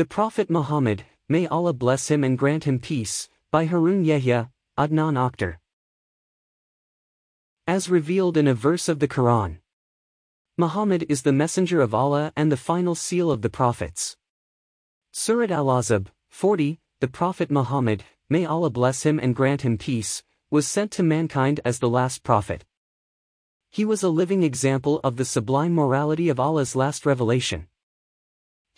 The Prophet Muhammad, may Allah bless him and grant him peace, by Harun Yahya, Adnan Oktar. As revealed in a verse of the Quran. Muhammad is the messenger of Allah and the final seal of the prophets. Surat Al-Ahzab, 40, the Prophet Muhammad, may Allah bless him and grant him peace, was sent to mankind as the last prophet. He was a living example of the sublime morality of Allah's last revelation.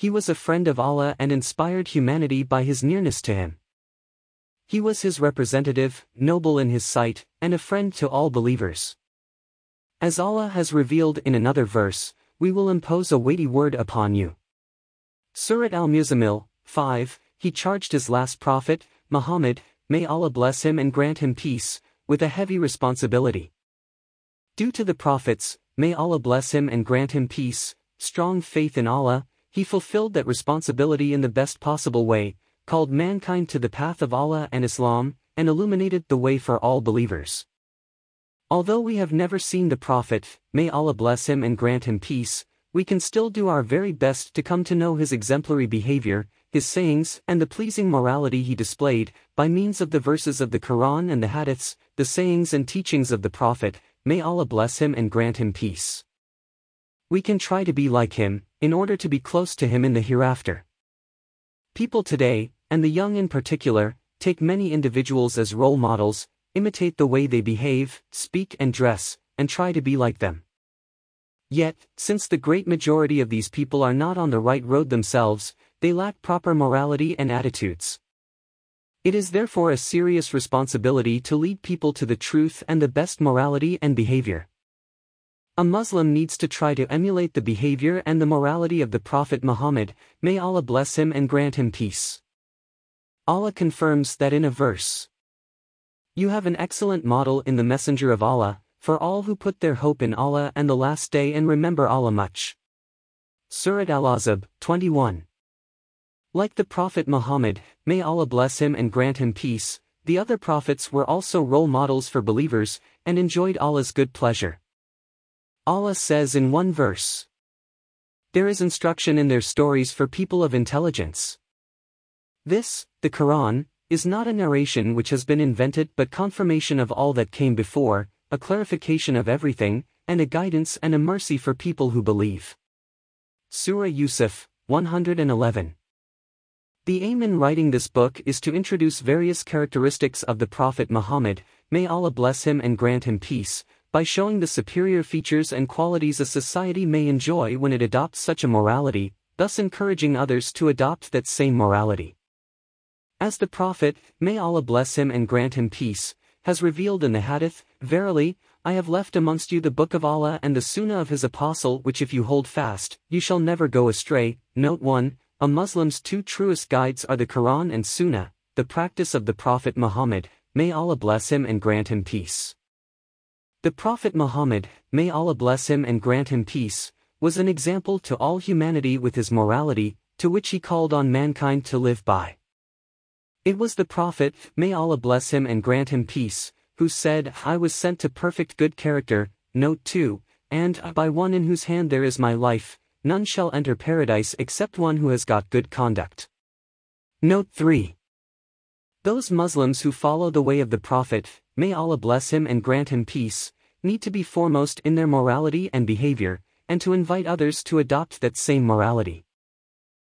He was a friend of Allah and inspired humanity by his nearness to him. He was his representative, noble in his sight, and a friend to all believers. As Allah has revealed in another verse, we will impose a weighty word upon you. Surat al-Muzammil, 5, he charged his last prophet, Muhammad, may Allah bless him and grant him peace, with a heavy responsibility. Due to the prophets, may Allah bless him and grant him peace, strong faith in Allah, he fulfilled that responsibility in the best possible way, called mankind to the path of Allah and Islam, and illuminated the way for all believers. Although we have never seen the Prophet, may Allah bless him and grant him peace, we can still do our very best to come to know his exemplary behavior, his sayings, and the pleasing morality he displayed, by means of the verses of the Quran and the Hadiths, the sayings and teachings of the Prophet, may Allah bless him and grant him peace. We can try to be like him, in order to be close to him in the hereafter. People today, and the young in particular, take many individuals as role models, imitate the way they behave, speak and dress, and try to be like them. Yet, since the great majority of these people are not on the right road themselves, they lack proper morality and attitudes. It is therefore a serious responsibility to lead people to the truth and the best morality and behavior. A Muslim needs to try to emulate the behavior and the morality of the Prophet Muhammad, may Allah bless him and grant him peace. Allah confirms that in a verse. You have an excellent model in the Messenger of Allah, for all who put their hope in Allah and the Last Day and remember Allah much. Surat Al-Ahzab, 21. Like the Prophet Muhammad, may Allah bless him and grant him peace, the other prophets were also role models for believers, and enjoyed Allah's good pleasure. Allah says in one verse. There is instruction in their stories for people of intelligence. This, the Quran, is not a narration which has been invented but confirmation of all that came before, a clarification of everything, and a guidance and a mercy for people who believe. Surah Yusuf, 111. The aim in writing this book is to introduce various characteristics of the Prophet Muhammad, may Allah bless him and grant him peace, by showing the superior features and qualities a society may enjoy when it adopts such a morality, thus encouraging others to adopt that same morality. As the Prophet, may Allah bless him and grant him peace, has revealed in the Hadith, Verily, I have left amongst you the Book of Allah and the Sunnah of His Apostle which if you hold fast, you shall never go astray. Note 1, A Muslim's two truest guides are the Quran and Sunnah, the practice of the Prophet Muhammad, may Allah bless him and grant him peace. The Prophet Muhammad, may Allah bless him and grant him peace, was an example to all humanity with his morality, to which he called on mankind to live by. It was the Prophet, may Allah bless him and grant him peace, who said, I was sent to perfect good character, note 2, and by one in whose hand there is my life, none shall enter paradise except one who has got good conduct. Note 3. Those Muslims who follow the way of the Prophet, may Allah bless him and grant him peace, need to be foremost in their morality and behavior, and to invite others to adopt that same morality.